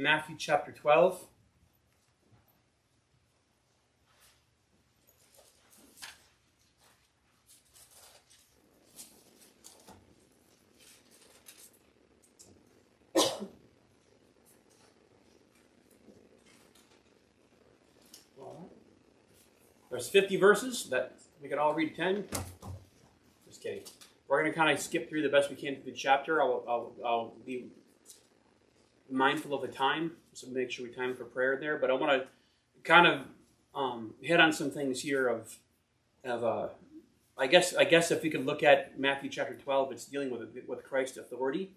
Matthew chapter 12. There's 50 verses that we could all read 10. Just kidding. We're going to kind of skip through the best we can through the chapter. I'll, I'll, I'll be mindful of the time, so make sure we time for prayer there. But I want to kind of um, hit on some things here of, of uh, I guess I guess if we could look at Matthew chapter 12, it's dealing with with Christ's authority.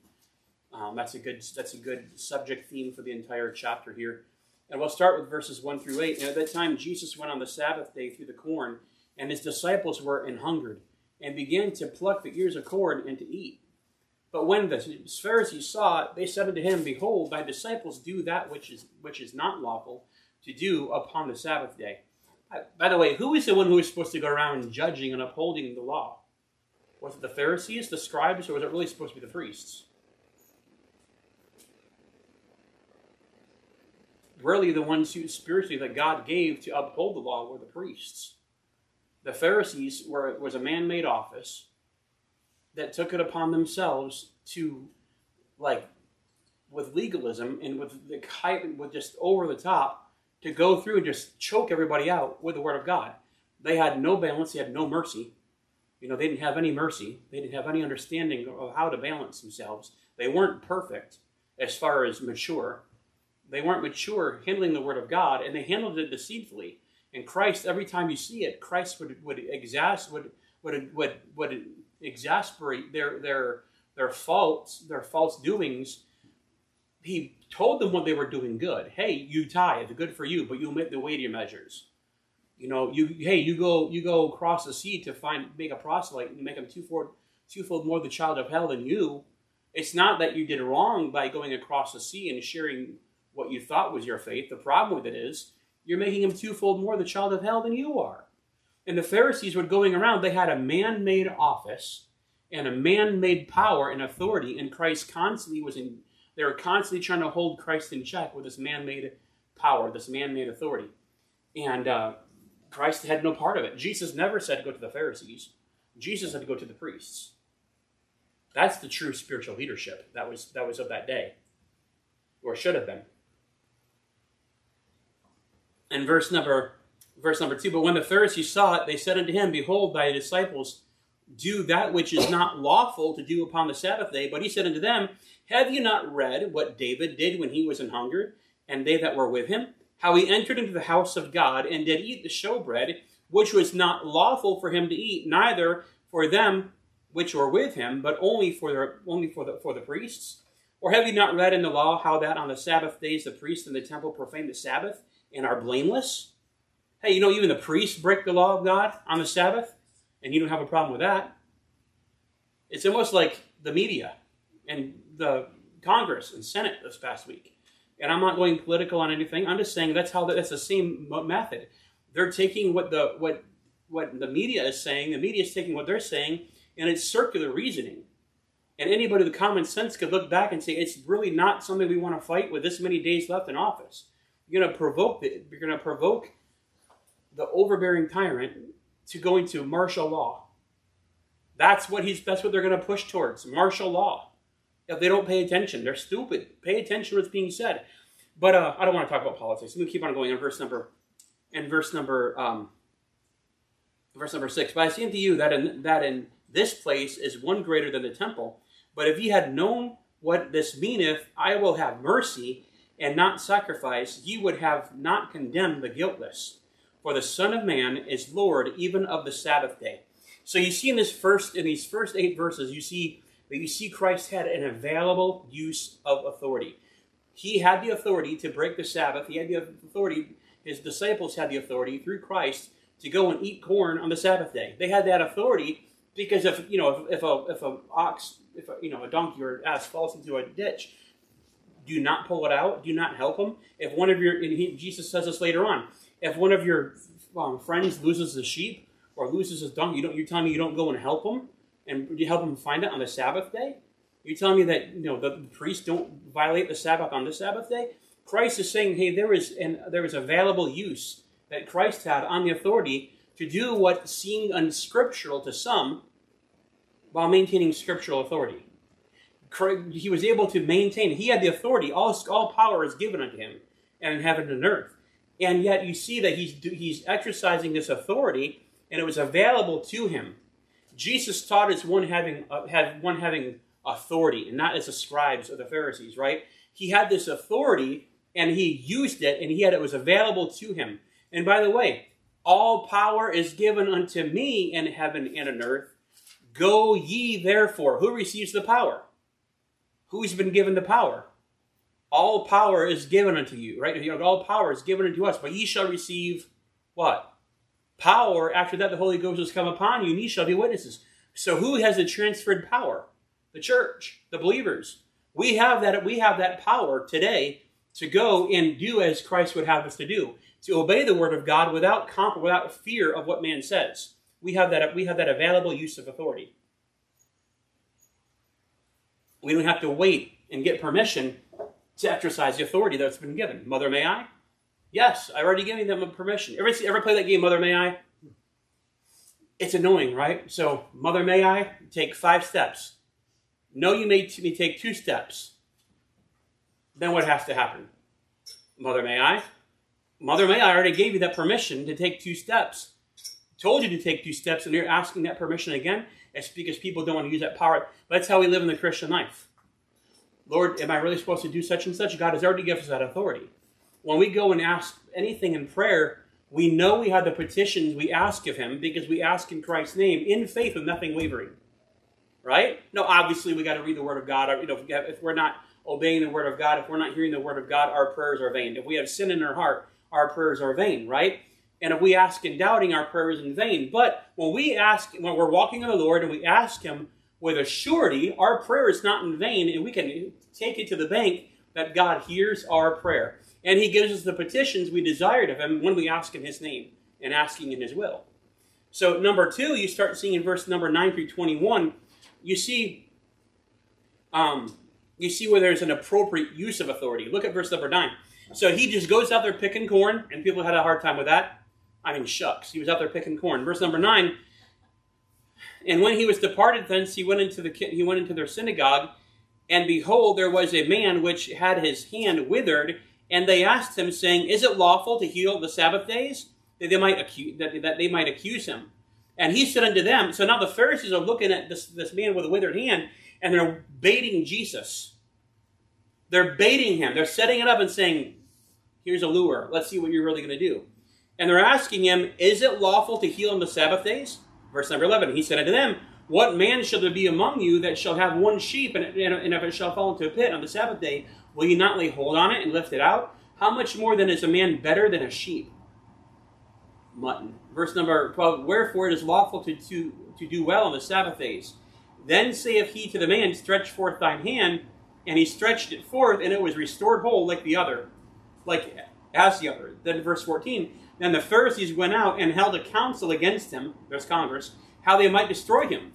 Um, that's a good that's a good subject theme for the entire chapter here. And we'll start with verses 1 through 8. And at that time, Jesus went on the Sabbath day through the corn, and his disciples were an hungered, and began to pluck the ears of corn and to eat. But when the Pharisees saw it, they said unto him, Behold, thy disciples do that which is, which is not lawful to do upon the Sabbath day. By the way, who is the one who is supposed to go around judging and upholding the law? Was it the Pharisees, the scribes, or was it really supposed to be the priests? really the ones who spiritually that God gave to uphold the law were the priests. The Pharisees were was a man-made office that took it upon themselves to like with legalism and with the with just over the top to go through and just choke everybody out with the word of God. They had no balance, they had no mercy. You know, they didn't have any mercy. They didn't have any understanding of how to balance themselves. They weren't perfect as far as mature they weren't mature handling the Word of God, and they handled it deceitfully. And Christ, every time you see it, Christ would would exas would would would, would exasperate their their their faults, their false doings. He told them what they were doing good. Hey, you tithe, good for you, but you omit the weightier measures. You know, you hey, you go you go across the sea to find make a proselyte and make him twofold twofold more the child of hell than you. It's not that you did wrong by going across the sea and sharing what you thought was your faith. The problem with it is you're making him twofold more the child of hell than you are. And the Pharisees were going around, they had a man made office and a man made power and authority, and Christ constantly was in, they were constantly trying to hold Christ in check with this man made power, this man made authority. And uh, Christ had no part of it. Jesus never said to go to the Pharisees, Jesus had to go to the priests. That's the true spiritual leadership that was, that was of that day, or should have been and verse number verse number two. But when the Pharisees saw it, they said unto him, Behold, thy disciples do that which is not lawful to do upon the Sabbath day. But he said unto them, Have you not read what David did when he was an hungered, and they that were with him? How he entered into the house of God and did eat the showbread, which was not lawful for him to eat, neither for them which were with him, but only for the only for the for the priests. Or have you not read in the law how that on the Sabbath days the priests in the temple profane the Sabbath? and are blameless. Hey, you know, even the priests break the law of God on the Sabbath, and you don't have a problem with that. It's almost like the media and the Congress and Senate this past week. And I'm not going political on anything. I'm just saying that's how that's the same method. They're taking what the what what the media is saying. The media is taking what they're saying, and it's circular reasoning. And anybody with common sense could look back and say it's really not something we want to fight with this many days left in office. You're going to provoke the, you're going to provoke the overbearing tyrant to going to martial law. That's what he's. That's what they're going to push towards martial law. If they don't pay attention, they're stupid. Pay attention to what's being said. But uh, I don't want to talk about politics. Me keep on going in verse number, in verse number, um, verse number six. But I say unto you that in that in this place is one greater than the temple. But if ye had known what this meaneth, I will have mercy and not sacrifice, ye would have not condemned the guiltless. For the Son of Man is Lord even of the Sabbath day. So you see in this first in these first eight verses, you see that you see Christ had an available use of authority. He had the authority to break the Sabbath. He had the authority. His disciples had the authority through Christ to go and eat corn on the Sabbath day. They had that authority because if you know if, if a if a ox if a, you know a donkey or ass falls into a ditch, do not pull it out. Do not help them. If one of your, he, Jesus says this later on, if one of your um, friends loses a sheep or loses his donkey, you don't, you're telling me you don't go and help him and you help him find it on the Sabbath day? You're telling me that you know the, priests don't violate the Sabbath on the Sabbath day? Christ is saying, hey, there is an there is available use that Christ had on the authority to do what seemed unscriptural to some while maintaining scriptural authority. He was able to maintain, he had the authority, all, all power is given unto him, and in heaven and earth. And yet you see that he's, he's exercising this authority, and it was available to him. Jesus taught as one having, uh, had one having authority, and not as the scribes or the Pharisees, right? He had this authority, and he used it, and he had it was available to him. And by the way, all power is given unto me in heaven and in earth. Go ye therefore. Who receives the power? Who's been given the power? All power is given unto you, right? All power is given unto us, but ye shall receive what? Power. After that, the Holy Ghost has come upon you, and ye shall be witnesses. So, who has the transferred power? The church, the believers. We have that. We have that power today to go and do as Christ would have us to do to obey the word of God without comp- without fear of what man says. We have that we have that available use of authority. We don't have to wait and get permission to exercise the authority that's been given. Mother, may I? Yes, I already given them a permission. Ever ever play that game, Mother, may I? It's annoying, right? So, Mother, may I take five steps? No, you t- may take two steps. Then what has to happen? Mother, may I? Mother May, I already gave you that permission to take two steps. Told you to take two steps, and you're asking that permission again. It's because people don't want to use that power. That's how we live in the Christian life. Lord, am I really supposed to do such and such? God has already given us that authority. When we go and ask anything in prayer, we know we have the petitions we ask of Him because we ask in Christ's name in faith with nothing wavering. Right? No, obviously we got to read the Word of God. You know, if we're not obeying the Word of God, if we're not hearing the Word of God, our prayers are vain. If we have sin in our heart, our prayers are vain, right? And if we ask in doubting, our prayer is in vain. But when we ask, when we're walking in the Lord and we ask Him with a surety, our prayer is not in vain, and we can take it to the bank that God hears our prayer. And He gives us the petitions we desired of Him when we ask in His name and asking in His will. So, number two, you start seeing in verse number 9 through 21, you see, um, you see where there's an appropriate use of authority. Look at verse number 9. So he just goes out there picking corn, and people had a hard time with that. I mean, shucks. He was out there picking corn. Verse number nine. And when he was departed thence, he went into the he went into their synagogue, and behold, there was a man which had his hand withered, and they asked him, saying, Is it lawful to heal the Sabbath days? That they might accuse that, that they might accuse him. And he said unto them, so now the Pharisees are looking at this, this man with a withered hand, and they're baiting Jesus. They're baiting him. They're setting it up and saying, Here's a lure. Let's see what you're really going to do. And they're asking him, Is it lawful to heal on the Sabbath days? Verse number 11. He said unto them, What man shall there be among you that shall have one sheep, and, and if it shall fall into a pit on the Sabbath day, will ye not lay hold on it and lift it out? How much more then is a man better than a sheep? Mutton. Verse number 12. Wherefore it is lawful to, to, to do well on the Sabbath days. Then saith he to the man, Stretch forth thine hand and he stretched it forth, and it was restored whole like the other, like as the other. Then verse 14, then the Pharisees went out and held a council against him, there's Congress, how they might destroy him.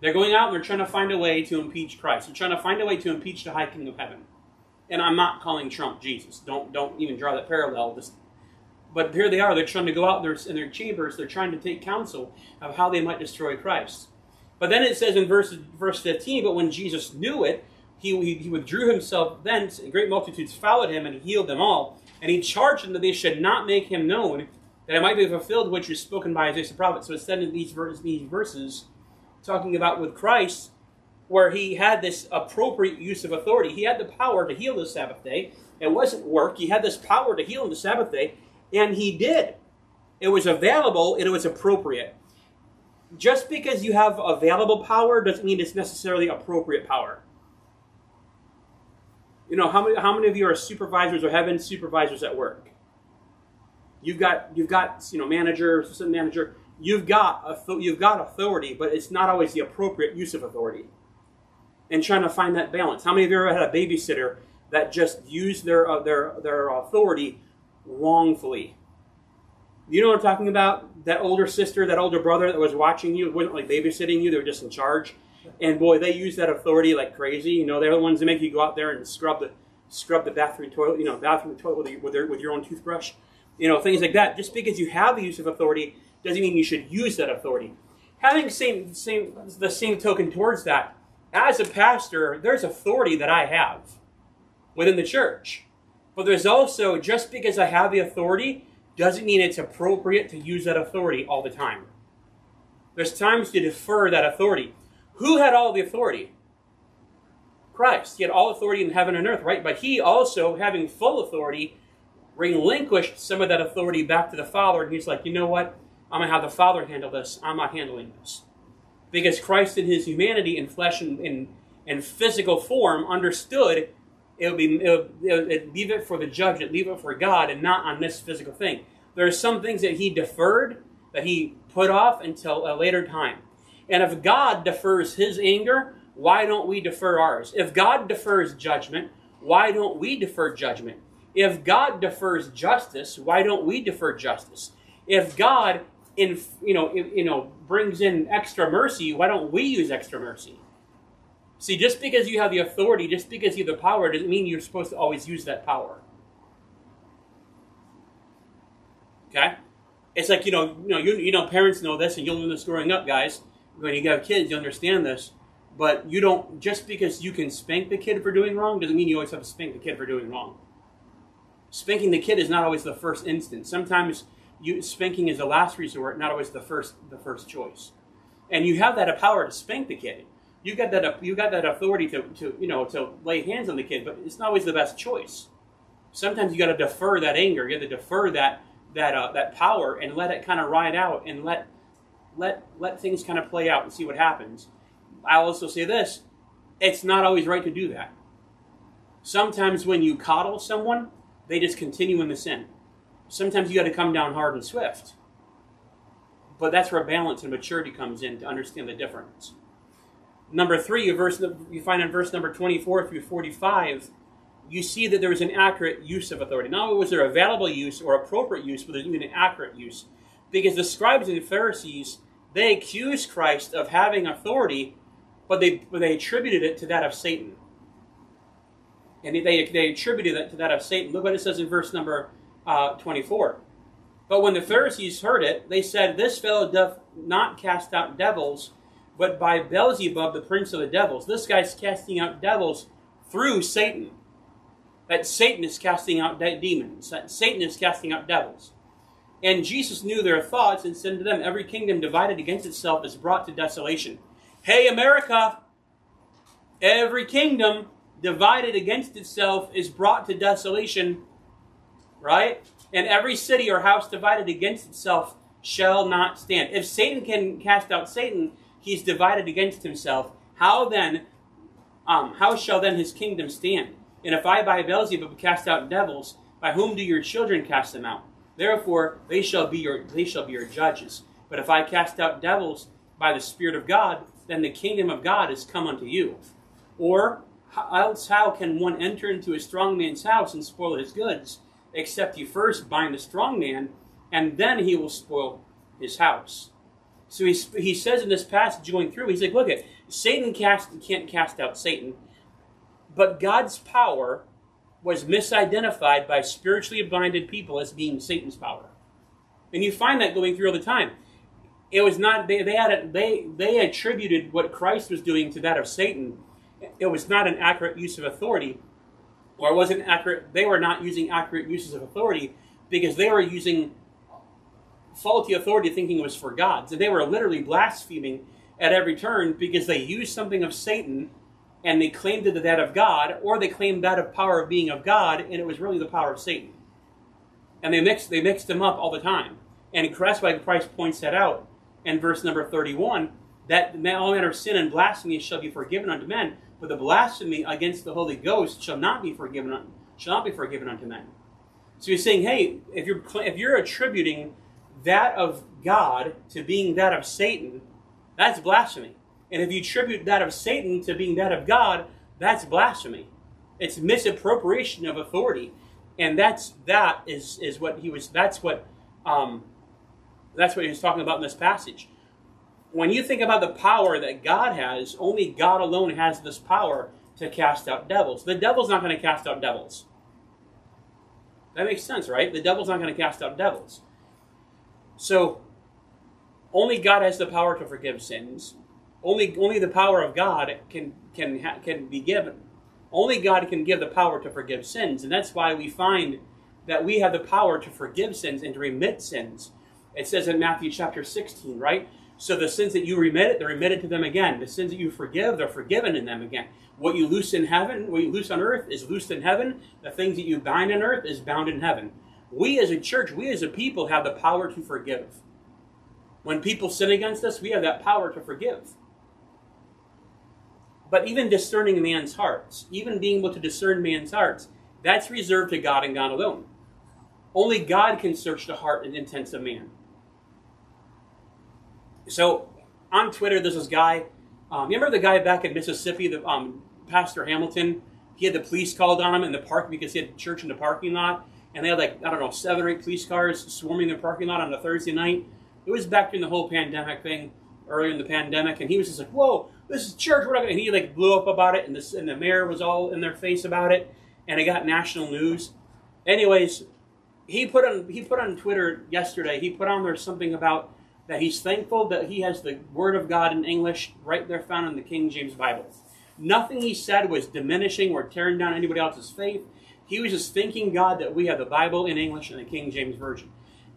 They're going out and they're trying to find a way to impeach Christ. They're trying to find a way to impeach the High King of Heaven. And I'm not calling Trump Jesus. Don't don't even draw that parallel. But here they are. They're trying to go out there in their chambers. They're trying to take counsel of how they might destroy Christ. But then it says in verse verse 15, but when Jesus knew it, he, he withdrew himself thence, and great multitudes followed him, and he healed them all. And he charged them that they should not make him known, that it might be fulfilled which was spoken by Isaiah the prophet. So it's said in these, these verses, talking about with Christ, where he had this appropriate use of authority. He had the power to heal the Sabbath day. It wasn't work. He had this power to heal on the Sabbath day, and he did. It was available, and it was appropriate. Just because you have available power doesn't mean it's necessarily appropriate power. You know, how many, how many of you are supervisors or have been supervisors at work? You've got, you've got, you know, manager, assistant manager. You've got, you've got authority, but it's not always the appropriate use of authority. And trying to find that balance. How many of you ever had a babysitter that just used their, uh, their, their authority wrongfully? You know what I'm talking about? That older sister, that older brother that was watching you, wasn't like babysitting you, they were just in charge. And boy, they use that authority like crazy. You know, they're the ones that make you go out there and scrub the scrub the bathroom toilet, you know, bathroom toilet with your, with, your, with your own toothbrush, you know, things like that. Just because you have the use of authority doesn't mean you should use that authority. Having same, same, the same token towards that, as a pastor, there's authority that I have within the church. But there's also, just because I have the authority, doesn't mean it's appropriate to use that authority all the time. There's times to defer that authority. Who had all the authority? Christ. He had all authority in heaven and earth, right? But he also, having full authority, relinquished some of that authority back to the Father, and he's like, you know what? I'm going to have the Father handle this. I'm not handling this. Because Christ, in his humanity, in flesh and in, in physical form, understood it would be it would, it would leave it for the judge, it leave it for God, and not on this physical thing. There are some things that he deferred, that he put off until a later time. And if God defers his anger, why don't we defer ours? If God defers judgment, why don't we defer judgment? If God defers justice, why don't we defer justice? If God in you know you know brings in extra mercy, why don't we use extra mercy? See, just because you have the authority, just because you have the power, doesn't mean you're supposed to always use that power. Okay? It's like, you know, you know, you, you know, parents know this, and you'll learn this growing up, guys. When you have kids, you understand this. But you don't, just because you can spank the kid for doing wrong, doesn't mean you always have to spank the kid for doing wrong. Spanking the kid is not always the first instance. Sometimes you, spanking is the last resort, not always the first, the first choice. And you have that power to spank the kid you got that you got that authority to, to you know to lay hands on the kid, but it's not always the best choice. Sometimes you got to defer that anger. You got to defer that that uh, that power and let it kind of ride out and let let let things kind of play out and see what happens. I'll also say this: it's not always right to do that. Sometimes when you coddle someone, they just continue in the sin. Sometimes you got to come down hard and swift. But that's where balance and maturity comes in to understand the difference. Number three, verse, you find in verse number 24 through 45, you see that there was an accurate use of authority. Not only was there a available use or appropriate use, but there's even an accurate use. Because the scribes and the Pharisees, they accused Christ of having authority, but they, they attributed it to that of Satan. And they, they attributed it to that of Satan. Look what it says in verse number uh, 24. But when the Pharisees heard it, they said, This fellow doth not cast out devils, but by Beelzebub, the prince of the devils. This guy's casting out devils through Satan. That Satan is casting out demons. That Satan is casting out devils. And Jesus knew their thoughts and said to them, Every kingdom divided against itself is brought to desolation. Hey, America! Every kingdom divided against itself is brought to desolation. Right? And every city or house divided against itself shall not stand. If Satan can cast out Satan, he's divided against himself. How then, um, how shall then his kingdom stand? And if I by Beelzebub cast out devils, by whom do your children cast them out? Therefore they shall be your they shall be your judges. But if I cast out devils by the Spirit of God, then the kingdom of God is come unto you. Or else how can one enter into a strong man's house and spoil his goods, except you first bind the strong man, and then he will spoil his house. So he, he says in this passage going through, he's like, look at Satan cast, can't cast out Satan, but God's power was misidentified by spiritually blinded people as being Satan's power. And you find that going through all the time. It was not they, they had a, they they attributed what Christ was doing to that of Satan. It was not an accurate use of authority, or it wasn't accurate. They were not using accurate uses of authority because they were using faulty authority thinking it was for God. So they were literally blaspheming at every turn because they used something of Satan and they claimed it that of God, or they claimed that of power of being of God, and it was really the power of Satan. And they mixed they mixed them up all the time. And Christ points that out in verse number 31 that all manner of sin and blasphemy shall be forgiven unto men, but the blasphemy against the Holy Ghost shall not be forgiven shall not be forgiven unto men. So he's saying, hey, if you're if you're attributing that of God to being that of Satan, that's blasphemy. And if you attribute that of Satan to being that of God, that's blasphemy. It's misappropriation of authority. And that's that is is what he was that's what um, that's what he was talking about in this passage. When you think about the power that God has, only God alone has this power to cast out devils. The devil's not going to cast out devils. That makes sense, right? The devil's not going to cast out devils. So, only God has the power to forgive sins. Only, only the power of God can can can be given. Only God can give the power to forgive sins, and that's why we find that we have the power to forgive sins and to remit sins. It says in Matthew chapter 16, right? So the sins that you remit, they're remitted to them again. The sins that you forgive, they're forgiven in them again. What you loose in heaven, what you loose on earth is loosed in heaven. The things that you bind on earth is bound in heaven. We as a church, we as a people have the power to forgive. When people sin against us, we have that power to forgive. But even discerning man's hearts, even being able to discern man's hearts, that's reserved to God and God alone. Only God can search the heart and intents of man. So on Twitter, there's this guy. Um, you remember the guy back in Mississippi, the um, Pastor Hamilton? He had the police called on him in the park because he had church in the parking lot, and they had like I don't know seven or eight police cars swarming the parking lot on a Thursday night. It was back during the whole pandemic thing, earlier in the pandemic, and he was just like, "Whoa, this is church." We're not gonna. And he like blew up about it, and this and the mayor was all in their face about it, and it got national news. Anyways, he put on he put on Twitter yesterday. He put on there something about that he's thankful that he has the Word of God in English right there found in the King James Bible. Nothing he said was diminishing or tearing down anybody else's faith. He was just thanking God that we have the Bible in English and the King James Version.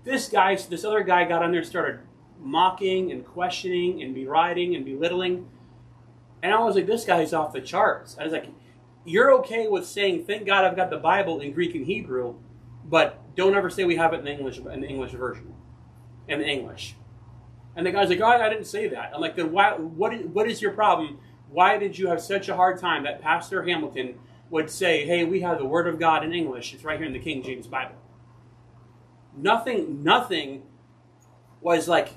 This guy, this other guy got on there and started mocking and questioning and beriding and belittling. And I was like, this guy's off the charts. I was like, you're okay with saying, thank God I've got the Bible in Greek and Hebrew, but don't ever say we have it in English in the English version. In English. And the guy's like, oh, I didn't say that. I'm like, then why, what, is, what is your problem? Why did you have such a hard time that Pastor Hamilton would say, hey, we have the Word of God in English. It's right here in the King James Bible. Nothing, nothing was like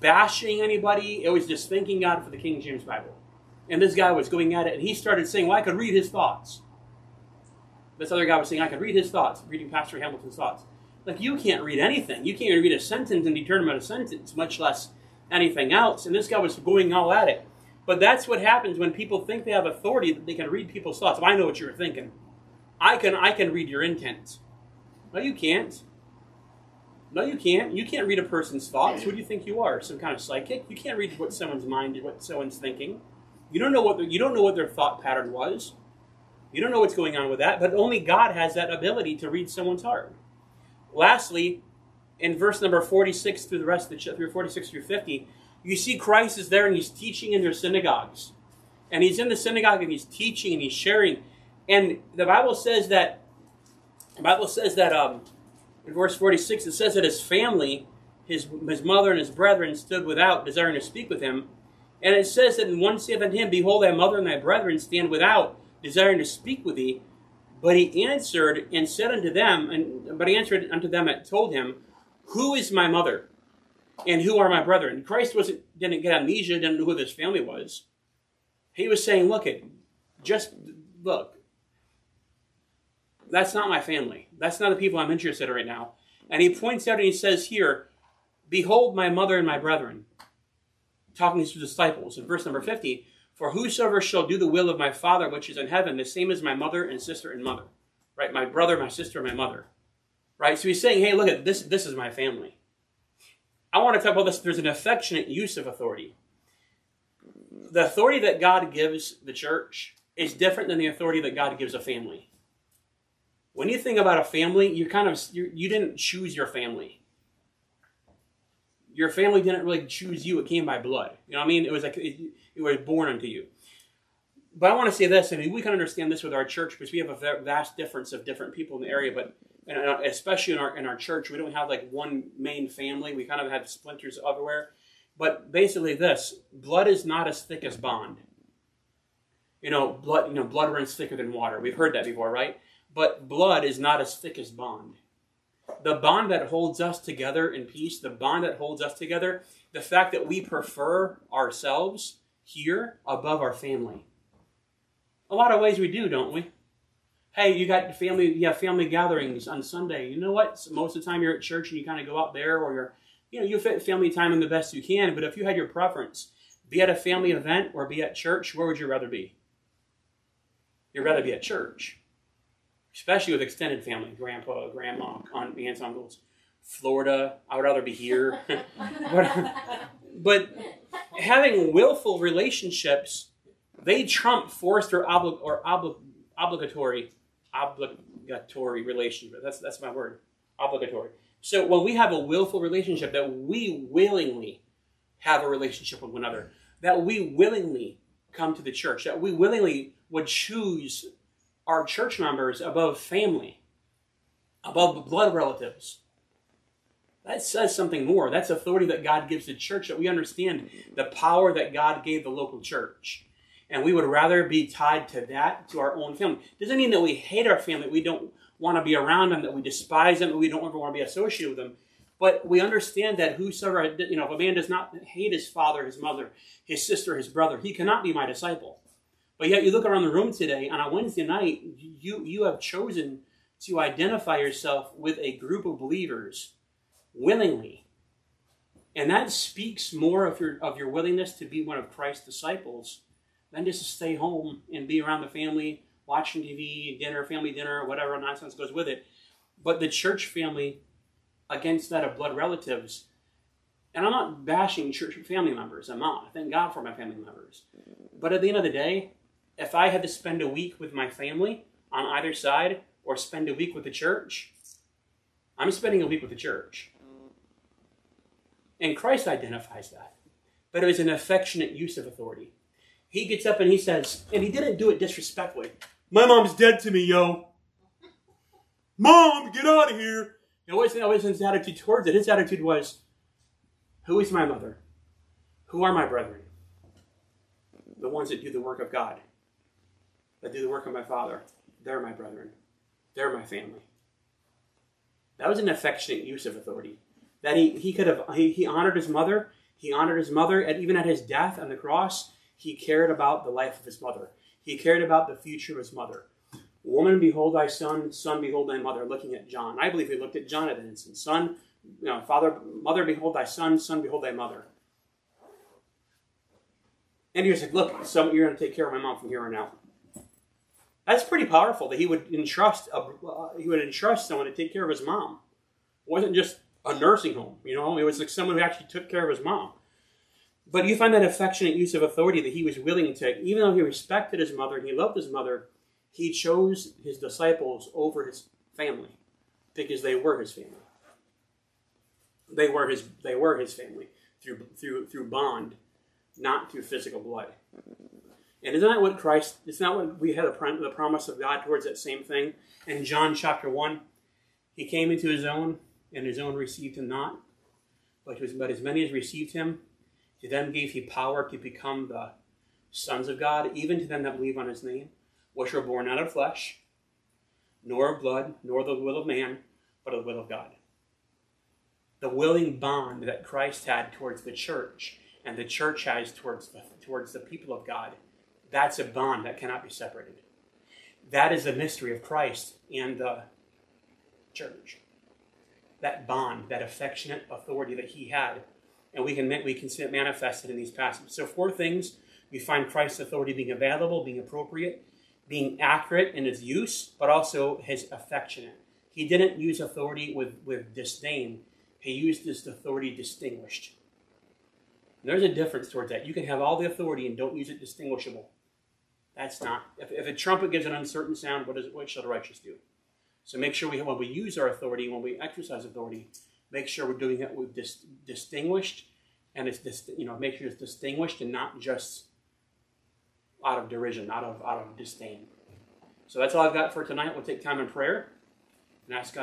bashing anybody. It was just thanking God for the King James Bible. And this guy was going at it, and he started saying, well, I could read his thoughts. This other guy was saying, I could read his thoughts, reading Pastor Hamilton's thoughts. Like you can't read anything. You can't even read a sentence and determine a sentence, much less anything else. And this guy was going all at it. But that's what happens when people think they have authority that they can read people's thoughts. Well, I know what you're thinking. I can I can read your intent. No, you can't. No, you can't. You can't read a person's thoughts. Who do you think you are? Some kind of psychic? You can't read what someone's mind, what someone's thinking. You don't know what the, you don't know what their thought pattern was. You don't know what's going on with that. But only God has that ability to read someone's heart. Lastly, in verse number 46 through the rest of the chapter, 46 through 50, you see Christ is there and he's teaching in their synagogues. And he's in the synagogue and he's teaching and he's sharing. And the Bible says that, the Bible says that um, in verse 46, it says that his family, his, his mother and his brethren stood without, desiring to speak with him. And it says that one saith unto him, Behold, thy mother and thy brethren stand without, desiring to speak with thee. But he answered and said unto them, and but he answered unto them and told him, Who is my mother? And who are my brethren? Christ wasn't didn't get amnesia, didn't know who this family was. He was saying, Look it, just look. That's not my family. That's not the people I'm interested in right now. And he points out and he says here, Behold my mother and my brethren. Talking to his disciples in verse number 50. For whosoever shall do the will of my Father which is in heaven, the same as my mother and sister and mother. Right? My brother, my sister, my mother. Right? So he's saying, hey, look at this, this is my family. I want to talk about this. There's an affectionate use of authority. The authority that God gives the church is different than the authority that God gives a family. When you think about a family, you kind of you, you didn't choose your family. Your family didn't really choose you; it came by blood. You know what I mean? It was like it, it was born unto you. But I want to say this, I mean, we can understand this with our church because we have a vast difference of different people in the area, but and uh, especially in our in our church, we don't have like one main family. We kind of have splinters everywhere. But basically, this blood is not as thick as bond. You know, blood. You know, blood runs thicker than water. We've heard that before, right? But blood is not as thick as bond. The bond that holds us together in peace, the bond that holds us together, the fact that we prefer ourselves here above our family. A lot of ways we do, don't we? Hey, you got family, you have family gatherings on Sunday. You know what? Most of the time you're at church and you kind of go out there, or you're, you know, you fit family time in the best you can. But if you had your preference, be at a family event or be at church, where would you rather be? You'd rather be at church, especially with extended family, grandpa, grandma, aunt, aunts, uncles. Florida, I would rather be here. but, but having willful relationships, they trump forced or, obli- or obli- obligatory obligatory relationship. That's that's my word. Obligatory. So when we have a willful relationship, that we willingly have a relationship with one another, that we willingly come to the church, that we willingly would choose our church members above family, above blood relatives. That says something more. That's authority that God gives the church, that we understand the power that God gave the local church. And we would rather be tied to that, to our own family. Doesn't mean that we hate our family, we don't want to be around them, that we despise them, we don't ever want to be associated with them. But we understand that whosoever, you know, if a man does not hate his father, his mother, his sister, his brother, he cannot be my disciple. But yet you look around the room today, and on a Wednesday night, you, you have chosen to identify yourself with a group of believers willingly. And that speaks more of your, of your willingness to be one of Christ's disciples than just to stay home and be around the family, watching TV, dinner, family dinner, whatever nonsense goes with it. But the church family against that of blood relatives. And I'm not bashing church family members. I'm not. I thank God for my family members. But at the end of the day, if I had to spend a week with my family on either side or spend a week with the church, I'm spending a week with the church. And Christ identifies that. But it was an affectionate use of authority. He gets up and he says, and he didn't do it disrespectfully. My mom's dead to me, yo. Mom, get out of here. It wasn't, his attitude towards it. His attitude was, Who is my mother? Who are my brethren? The ones that do the work of God, that do the work of my Father. They're my brethren. They're my family. That was an affectionate use of authority. That he, he could have, he, he honored his mother. He honored his mother, and even at his death on the cross, he cared about the life of his mother. He cared about the future of his mother. Woman, behold thy son. Son, behold thy mother. Looking at John. I believe he looked at John at that instant. Son, you know, father, mother, behold thy son. Son, behold thy mother. And he was like, look, son, you're going to take care of my mom from here on out. That's pretty powerful that he would entrust a, uh, he would entrust someone to take care of his mom. It wasn't just a nursing home, you know. It was like someone who actually took care of his mom. But you find that affectionate use of authority that he was willing to, even though he respected his mother and he loved his mother, he chose his disciples over his family because they were his family. They were his, they were his family through, through, through bond, not through physical blood. And isn't that what Christ, isn't what we had the promise of God towards that same thing? In John chapter 1, he came into his own, and his own received him not. But, was, but as many as received him, to them gave he power to become the sons of God, even to them that believe on his name which were born not of flesh, nor of blood, nor the will of man, but of the will of God. The willing bond that Christ had towards the church and the church has towards the, towards the people of God, that's a bond that cannot be separated. That is the mystery of Christ and the church. That bond, that affectionate authority that he had, and we can we can see it manifested in these passages. So four things we find Christ's authority being available, being appropriate, being accurate in his use, but also his affectionate. He didn't use authority with, with disdain, he used his authority distinguished. And there's a difference towards that. You can have all the authority and don't use it distinguishable. That's not. If, if a trumpet gives an uncertain sound, what, is, what shall the righteous do? So make sure we, when we use our authority, when we exercise authority, make sure we're doing it with dis, distinguished, and it's dis, you know make sure it's distinguished and not just out of derision, out of out of disdain. So that's all I've got for tonight. We'll take time in prayer and ask God